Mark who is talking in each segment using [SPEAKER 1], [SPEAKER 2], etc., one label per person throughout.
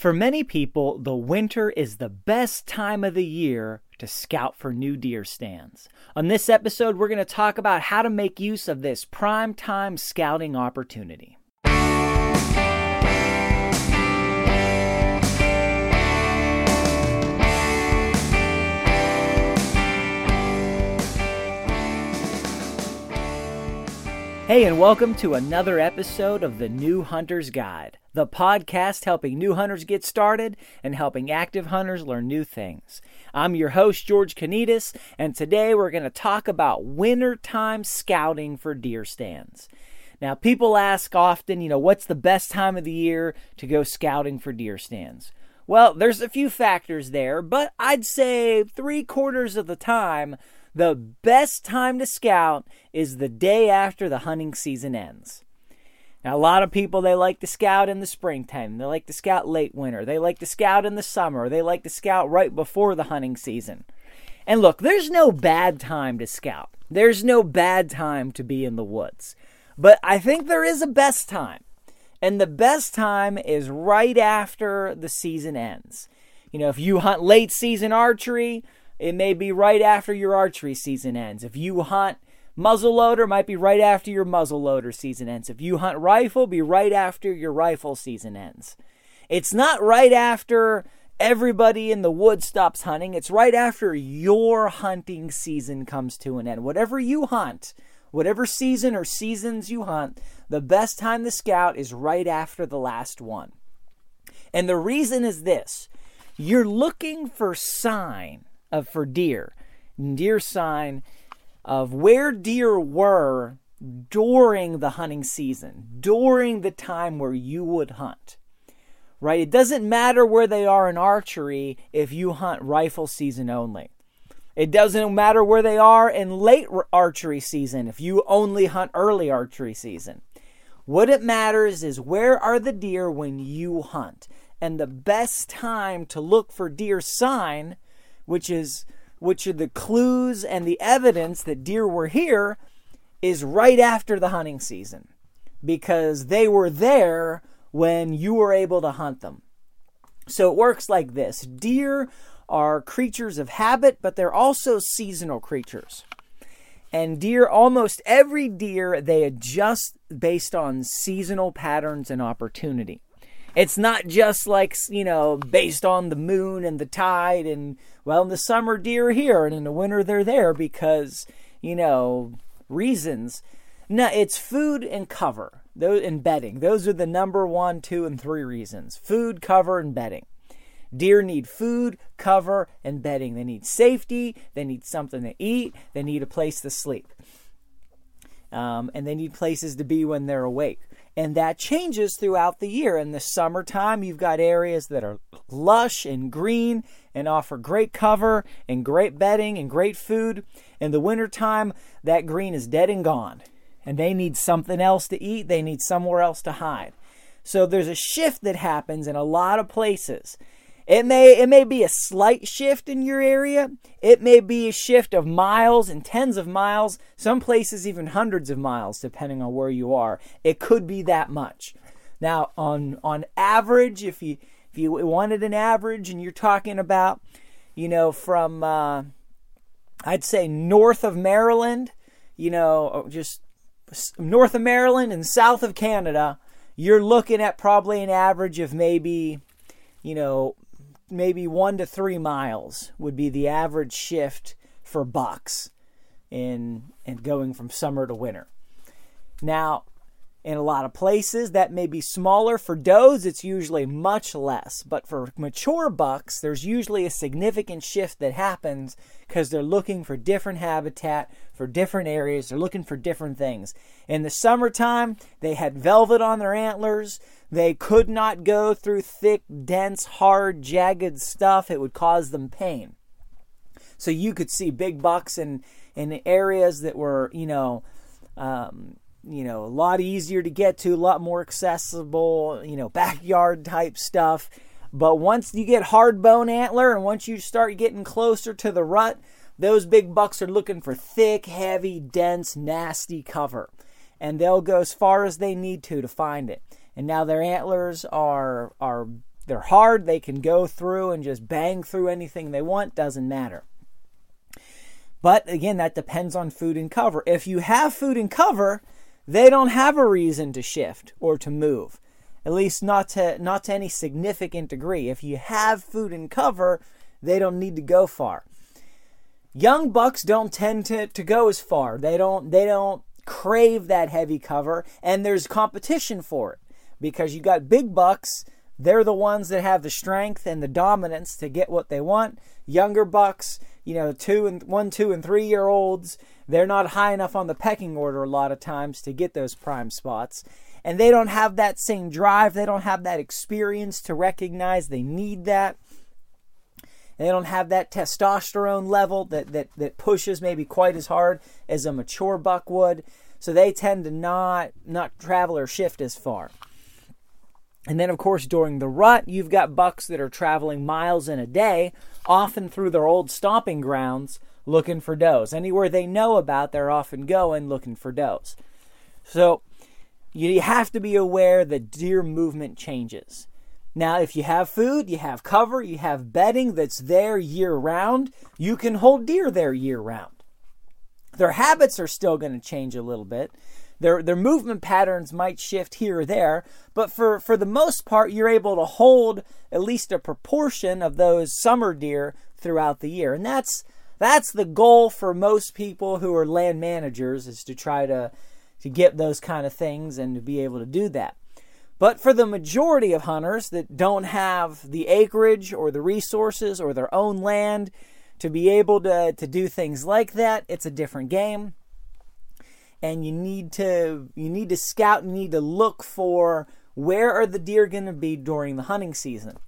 [SPEAKER 1] For many people, the winter is the best time of the year to scout for new deer stands. On this episode, we're going to talk about how to make use of this prime time scouting opportunity. Hey, and welcome to another episode of the New Hunter's Guide, the podcast helping new hunters get started and helping active hunters learn new things. I'm your host, George Konetes, and today we're going to talk about wintertime scouting for deer stands. Now, people ask often, you know, what's the best time of the year to go scouting for deer stands? Well, there's a few factors there, but I'd say three quarters of the time, the best time to scout is the day after the hunting season ends. Now, a lot of people, they like to scout in the springtime. They like to scout late winter. They like to scout in the summer. They like to scout right before the hunting season. And look, there's no bad time to scout. There's no bad time to be in the woods. But I think there is a best time. And the best time is right after the season ends. You know, if you hunt late season archery, it may be right after your archery season ends. If you hunt muzzleloader, might be right after your muzzleloader season ends. If you hunt rifle, be right after your rifle season ends. It's not right after everybody in the woods stops hunting. It's right after your hunting season comes to an end. Whatever you hunt, whatever season or seasons you hunt, the best time to scout is right after the last one. And the reason is this you're looking for sign of for deer, deer sign of where deer were during the hunting season, during the time where you would hunt. Right? It doesn't matter where they are in archery if you hunt rifle season only. It doesn't matter where they are in late archery season if you only hunt early archery season. What it matters is where are the deer when you hunt. And the best time to look for deer sign which is which are the clues and the evidence that deer were here is right after the hunting season because they were there when you were able to hunt them. So it works like this deer are creatures of habit, but they're also seasonal creatures. And deer, almost every deer, they adjust based on seasonal patterns and opportunity. It's not just like, you know, based on the moon and the tide and, well, in the summer deer are here and in the winter they're there because, you know, reasons. No, it's food and cover those, and bedding. Those are the number one, two, and three reasons food, cover, and bedding. Deer need food, cover, and bedding. They need safety. They need something to eat. They need a place to sleep. Um, and they need places to be when they're awake and that changes throughout the year. In the summertime, you've got areas that are lush and green and offer great cover and great bedding and great food. In the wintertime, that green is dead and gone, and they need something else to eat, they need somewhere else to hide. So there's a shift that happens in a lot of places. It may it may be a slight shift in your area. It may be a shift of miles and tens of miles, some places even hundreds of miles depending on where you are. It could be that much. Now, on on average, if you if you wanted an average and you're talking about, you know, from uh, I'd say north of Maryland, you know, just north of Maryland and south of Canada, you're looking at probably an average of maybe, you know, maybe one to three miles would be the average shift for bucks in and going from summer to winter. Now, in a lot of places, that may be smaller. For does, it's usually much less. But for mature bucks, there's usually a significant shift that happens because they're looking for different habitat, for different areas. They're looking for different things. In the summertime, they had velvet on their antlers. They could not go through thick, dense, hard, jagged stuff. It would cause them pain. So you could see big bucks in, in areas that were, you know, um, you know, a lot easier to get to, a lot more accessible, you know, backyard type stuff. But once you get hard bone antler and once you start getting closer to the rut, those big bucks are looking for thick, heavy, dense, nasty cover. And they'll go as far as they need to to find it. And now their antlers are are they're hard, they can go through and just bang through anything they want, doesn't matter. But again, that depends on food and cover. If you have food and cover, they don't have a reason to shift or to move, at least not to not to any significant degree. If you have food and cover, they don't need to go far. Young bucks don't tend to, to go as far. They don't they don't crave that heavy cover, and there's competition for it because you got big bucks. They're the ones that have the strength and the dominance to get what they want. Younger bucks, you know, two and one, two and three year olds, they're not high enough on the pecking order a lot of times to get those prime spots. And they don't have that same drive. They don't have that experience to recognize they need that. They don't have that testosterone level that, that, that pushes maybe quite as hard as a mature buck would. So they tend to not not travel or shift as far. And then, of course, during the rut, you've got bucks that are traveling miles in a day, often through their old stomping grounds, looking for does. Anywhere they know about, they're often going looking for does. So you have to be aware that deer movement changes. Now, if you have food, you have cover, you have bedding that's there year round, you can hold deer there year round. Their habits are still going to change a little bit. Their, their movement patterns might shift here or there, but for, for the most part, you're able to hold at least a proportion of those summer deer throughout the year. And that's that's the goal for most people who are land managers is to try to to get those kind of things and to be able to do that. But for the majority of hunters that don't have the acreage or the resources or their own land to be able to, to do things like that, it's a different game. And you need to you need to scout, you need to look for where are the deer going to be during the hunting season.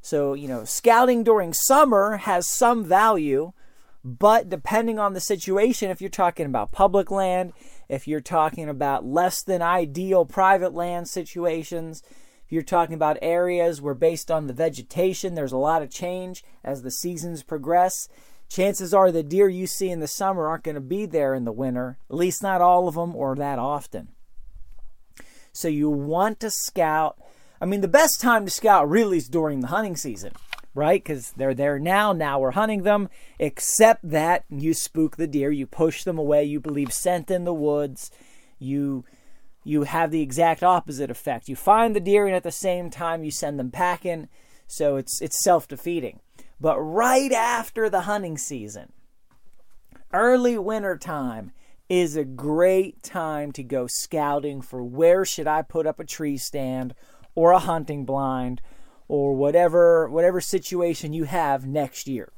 [SPEAKER 1] So, you know, scouting during summer has some value but depending on the situation, if you're talking about public land, if you're talking about less than ideal private land situations, if you're talking about areas where, based on the vegetation, there's a lot of change as the seasons progress, chances are the deer you see in the summer aren't going to be there in the winter, at least not all of them or that often. So you want to scout. I mean, the best time to scout really is during the hunting season right? Because they're there now. Now we're hunting them. Except that you spook the deer, you push them away, you believe scent in the woods, you you have the exact opposite effect. You find the deer and at the same time you send them packing. So it's it's self-defeating. But right after the hunting season, early winter time is a great time to go scouting for where should I put up a tree stand or a hunting blind or whatever whatever situation you have next year.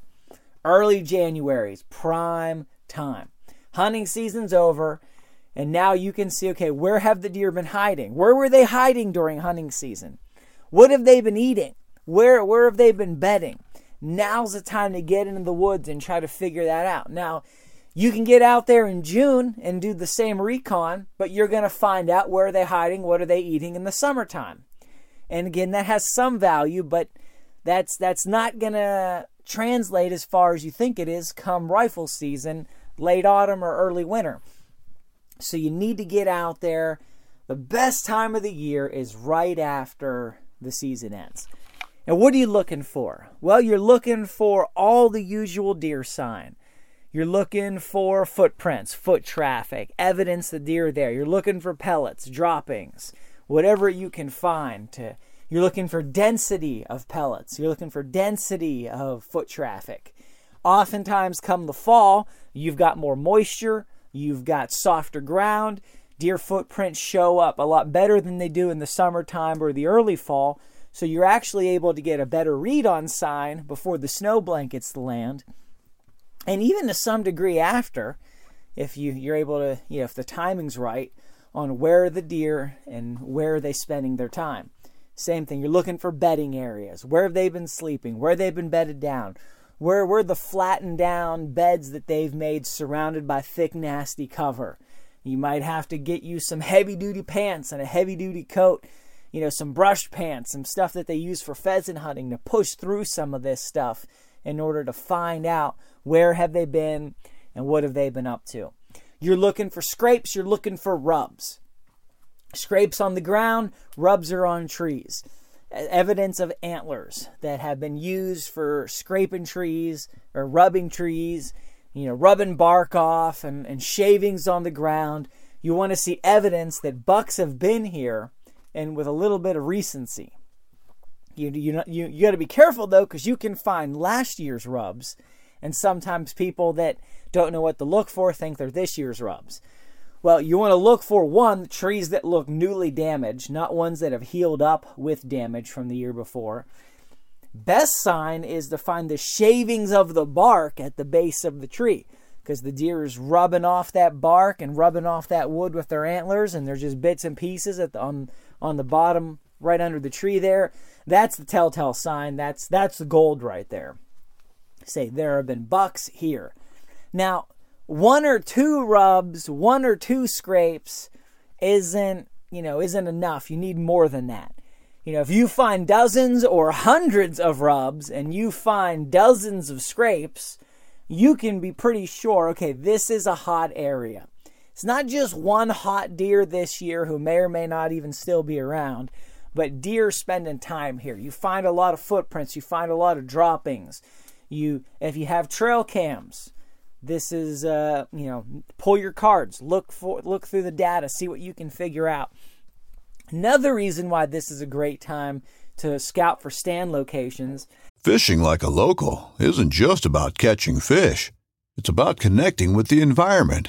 [SPEAKER 1] Early January is prime time. Hunting season's over, and now you can see okay, where have the deer been hiding? Where were they hiding during hunting season? What have they been eating? Where where have they been bedding? Now's the time to get into the woods and try to figure that out. Now, you can get out there in June and do the same recon, but you're going to find out where are they hiding, what are they eating in the summertime. And again, that has some value, but that's that's not going to translate as far as you think it is come rifle season, late autumn or early winter. So you need to get out there. The best time of the year is right after the season ends. And what are you looking for? Well, you're looking for all the usual deer sign. You're looking for footprints, foot traffic, evidence the deer are there. You're looking for pellets, droppings whatever you can find to You're looking for density of pellets. You're looking for density of foot traffic. Oftentimes, come the fall, you've got more moisture, you've got softer ground. Deer footprints show up a lot better than they do in the summertime or the early fall. So you're actually able to get a better read on sign before the snow blankets the land. And even to some degree after, if you, you're able to, you know, if the timing's right on where the deer and where are they spending their time. Same thing, you're looking for bedding areas. Where have they been sleeping? Where they've been bedded down? Where were the flattened down beds that they've made surrounded by thick, nasty cover? You might have to get you some heavy duty pants and a heavy duty coat, you know, some brush pants, some stuff that they use for pheasant hunting to push through some of this stuff in order to find out where have they been and what have they been up to. You're looking for scrapes, you're looking for rubs. Scrapes on the ground, rubs are on trees. Evidence of antlers that have been used for scraping trees or rubbing trees, you know, rubbing bark off and, and shavings on the ground. You want to see evidence that bucks have been here and with a little bit of recency. You, you, you, you got to be careful though, because you can find last year's rubs, and sometimes people that don't know what to look for think they're this year's rubs. Well, you want to look for one, trees that look newly damaged, not ones that have healed up with damage from the year before. Best sign is to find the shavings of the bark at the base of the tree because the deer is rubbing off that bark and rubbing off that wood with their antlers, and there's just bits and pieces the, on on the bottom right under the tree there. That's the telltale sign. That's that's the gold right there. Say there have been bucks here. Now, one or two rubs, one or two scrapes isn't, you know, isn't enough. You need more than that. You know, if you find dozens or hundreds of rubs and you find dozens of scrapes, you can be pretty sure, okay, this is a hot area. It's not just one hot deer this year who may or may not even still be around, but deer spending time here. You find a lot of footprints, you find a lot of droppings. You if you have trail cams, this is uh, you know, pull your cards, look for look through the data, see what you can figure out. Another reason why this is a great time to scout for stand locations.
[SPEAKER 2] Fishing like a local isn't just about catching fish. It's about connecting with the environment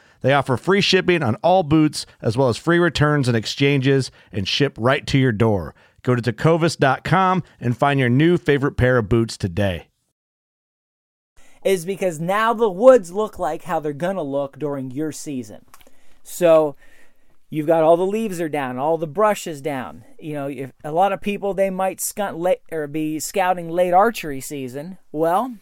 [SPEAKER 3] They offer free shipping on all boots, as well as free returns and exchanges, and ship right to your door. Go to tecovas.com and find your new favorite pair of boots today.
[SPEAKER 1] Is because now the woods look like how they're going to look during your season. So you've got all the leaves are down, all the brush is down. You know, if a lot of people they might scunt late or be scouting late archery season. Well,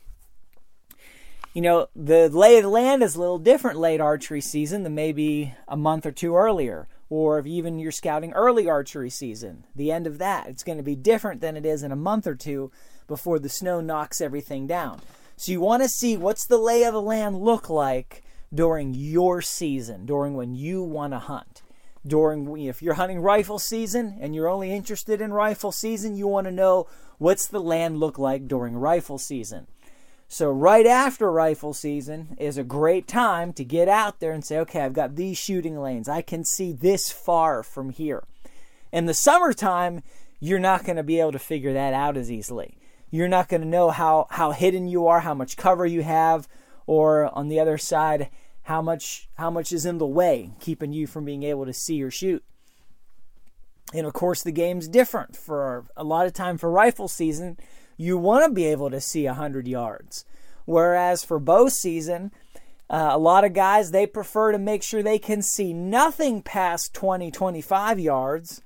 [SPEAKER 1] you know, the lay of the land is a little different late archery season than maybe a month or two earlier. Or if even you're scouting early archery season, the end of that, it's going to be different than it is in a month or two before the snow knocks everything down. So you want to see what's the lay of the land look like during your season, during when you want to hunt. During if you're hunting rifle season and you're only interested in rifle season, you want to know what's the land look like during rifle season. So, right after rifle season is a great time to get out there and say, okay, I've got these shooting lanes. I can see this far from here. In the summertime, you're not going to be able to figure that out as easily. You're not going to know how, how hidden you are, how much cover you have, or on the other side, how much how much is in the way, keeping you from being able to see or shoot. And of course, the game's different. For a lot of time for rifle season, you want to be able to see 100 yards. Whereas for bow season, uh, a lot of guys, they prefer to make sure they can see nothing past 20, 25 yards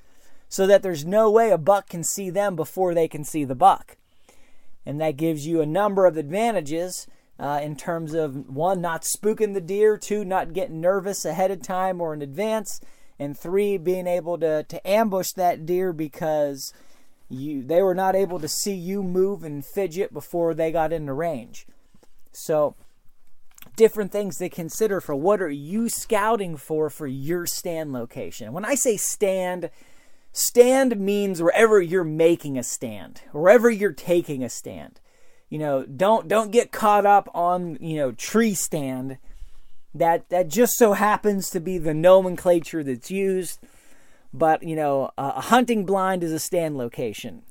[SPEAKER 1] so that there's no way a buck can see them before they can see the buck. And that gives you a number of advantages uh, in terms of one, not spooking the deer, two, not getting nervous ahead of time or in advance, and three, being able to, to ambush that deer because you they were not able to see you move and fidget before they got into range. So different things to consider for what are you scouting for for your stand location. When I say stand, stand means wherever you're making a stand, wherever you're taking a stand. You know, don't don't get caught up on, you know, tree stand. That that just so happens to be the nomenclature that's used but, you know, a hunting blind is a stand location.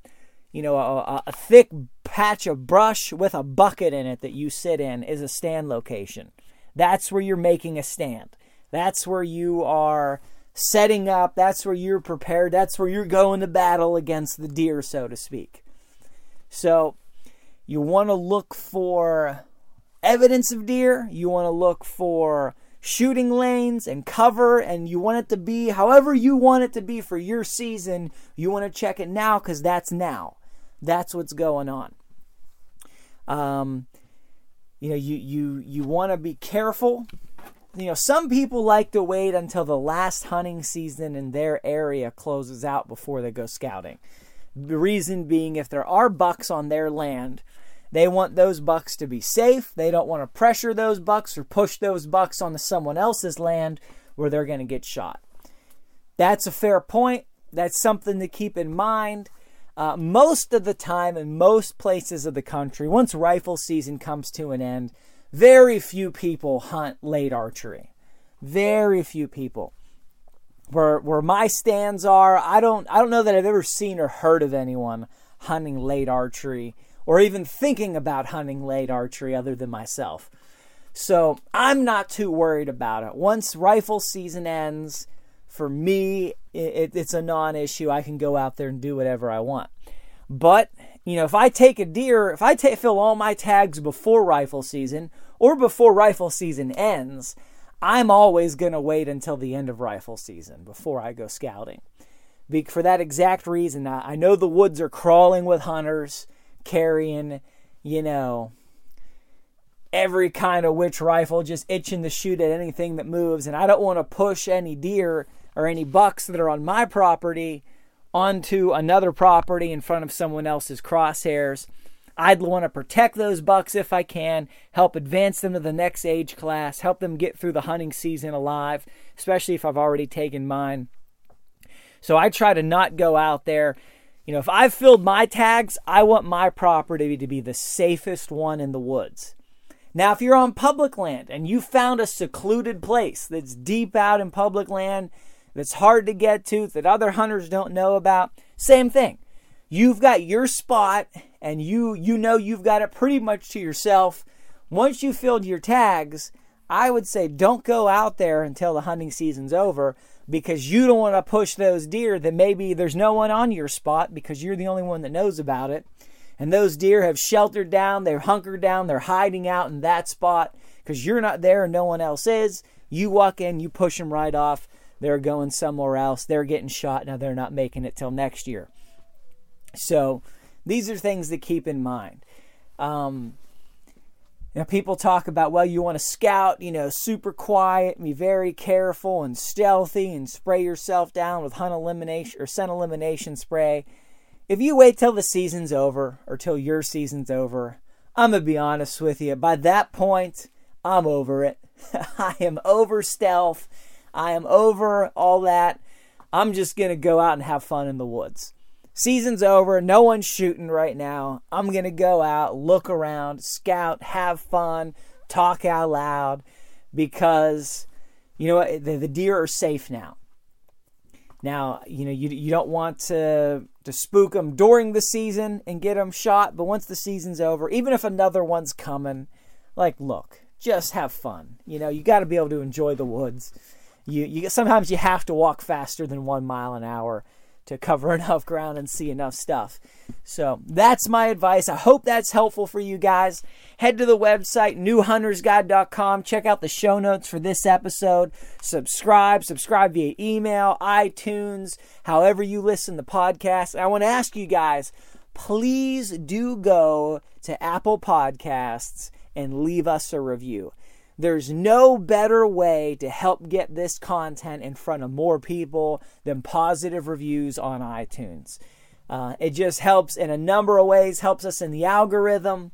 [SPEAKER 1] You know, a, a thick patch of brush with a bucket in it that you sit in is a stand location. That's where you're making a stand. That's where you are setting up. That's where you're prepared. That's where you're going to battle against the deer, so to speak. So, you want to look for evidence of deer. You want to look for shooting lanes and cover and you want it to be however you want it to be for your season you want to check it now because that's now. That's what's going on. Um, you know you you you want to be careful. You know some people like to wait until the last hunting season in their area closes out before they go scouting. The reason being if there are bucks on their land they want those bucks to be safe. They don't want to pressure those bucks or push those bucks onto someone else's land where they're going to get shot. That's a fair point. That's something to keep in mind. Uh, most of the time, in most places of the country, once rifle season comes to an end, very few people hunt late archery. Very few people. Where where my stands are, I don't I don't know that I've ever seen or heard of anyone hunting late archery or even thinking about hunting late archery other than myself. So I'm not too worried about it. Once rifle season ends, for me, it, it's a non issue. I can go out there and do whatever I want. But, you know, if I take a deer, if I take, fill all my tags before rifle season or before rifle season ends, I'm always going to wait until the end of rifle season before I go scouting. For that exact reason, I know the woods are crawling with hunters carrying, you know, every kind of witch rifle, just itching to shoot at anything that moves. And I don't want to push any deer or any bucks that are on my property onto another property in front of someone else's crosshairs. I'd want to protect those bucks if I can, help advance them to the next age class, help them get through the hunting season alive, especially if I've already taken mine. So I try to not go out there you know, if I've filled my tags, I want my property to be the safest one in the woods. Now, if you're on public land and you found a secluded place that's deep out in public land, that's hard to get to, that other hunters don't know about, same thing. You've got your spot and you you know you've got it pretty much to yourself. Once you filled your tags, I would say don't go out there until the hunting season's over because you don't want to push those deer that maybe there's no one on your spot because you're the only one that knows about it. And those deer have sheltered down, they're hunkered down, they're hiding out in that spot because you're not there and no one else is. You walk in, you push them right off. They're going somewhere else. They're getting shot. Now they're not making it till next year. So these are things to keep in mind. Um, you know, people talk about, well, you want to scout, you know, super quiet, be very careful and stealthy and spray yourself down with hunt elimination or scent elimination spray. If you wait till the season's over or till your season's over, I'm going to be honest with you. By that point, I'm over it. I am over stealth. I am over all that. I'm just going to go out and have fun in the woods. Season's over. No one's shooting right now. I'm going to go out, look around, scout, have fun, talk out loud because, you know what, the, the deer are safe now. Now, you know, you, you don't want to, to spook them during the season and get them shot, but once the season's over, even if another one's coming, like, look, just have fun. You know, you got to be able to enjoy the woods. You, you sometimes you have to walk faster than one mile an hour to cover enough ground and see enough stuff. So that's my advice. I hope that's helpful for you guys. Head to the website, newhuntersguide.com. Check out the show notes for this episode. Subscribe, subscribe via email, iTunes, however you listen to podcasts. I want to ask you guys, please do go to Apple Podcasts and leave us a review. There's no better way to help get this content in front of more people than positive reviews on iTunes. Uh, it just helps in a number of ways, helps us in the algorithm,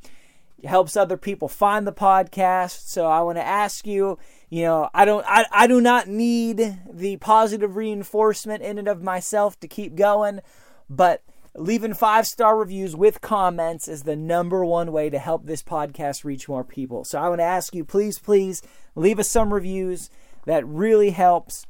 [SPEAKER 1] helps other people find the podcast. So I want to ask you, you know, I don't I, I do not need the positive reinforcement in and of myself to keep going, but leaving five star reviews with comments is the number one way to help this podcast reach more people. So I want to ask you, please, please leave us some reviews. That really helps.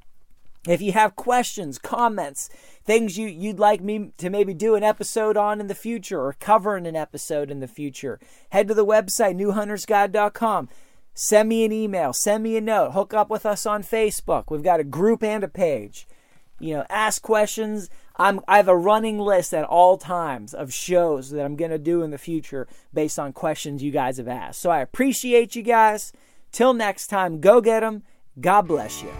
[SPEAKER 1] If you have questions, comments, things you, you'd like me to maybe do an episode on in the future or cover in an episode in the future, head to the website, newhuntersguide.com. Send me an email, send me a note, hook up with us on Facebook. We've got a group and a page. You know, ask questions. I'm I have a running list at all times of shows that I'm going to do in the future based on questions you guys have asked. So I appreciate you guys. Till next time, go get them. God bless you.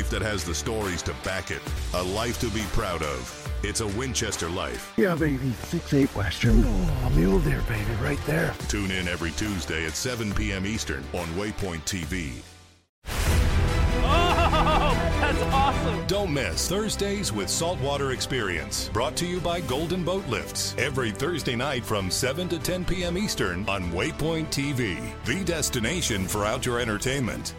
[SPEAKER 4] Life that has the stories to back it. A life to be proud of. It's a Winchester life.
[SPEAKER 5] Yeah, baby. Six eight Western. Oh, mule deer, baby, right there.
[SPEAKER 4] Tune in every Tuesday at 7 p.m. Eastern on Waypoint TV.
[SPEAKER 6] Oh, That's awesome.
[SPEAKER 4] Don't miss Thursdays with Saltwater Experience, brought to you by Golden Boat Lifts. Every Thursday night from 7 to 10 p.m. Eastern on Waypoint TV, the destination for outdoor entertainment.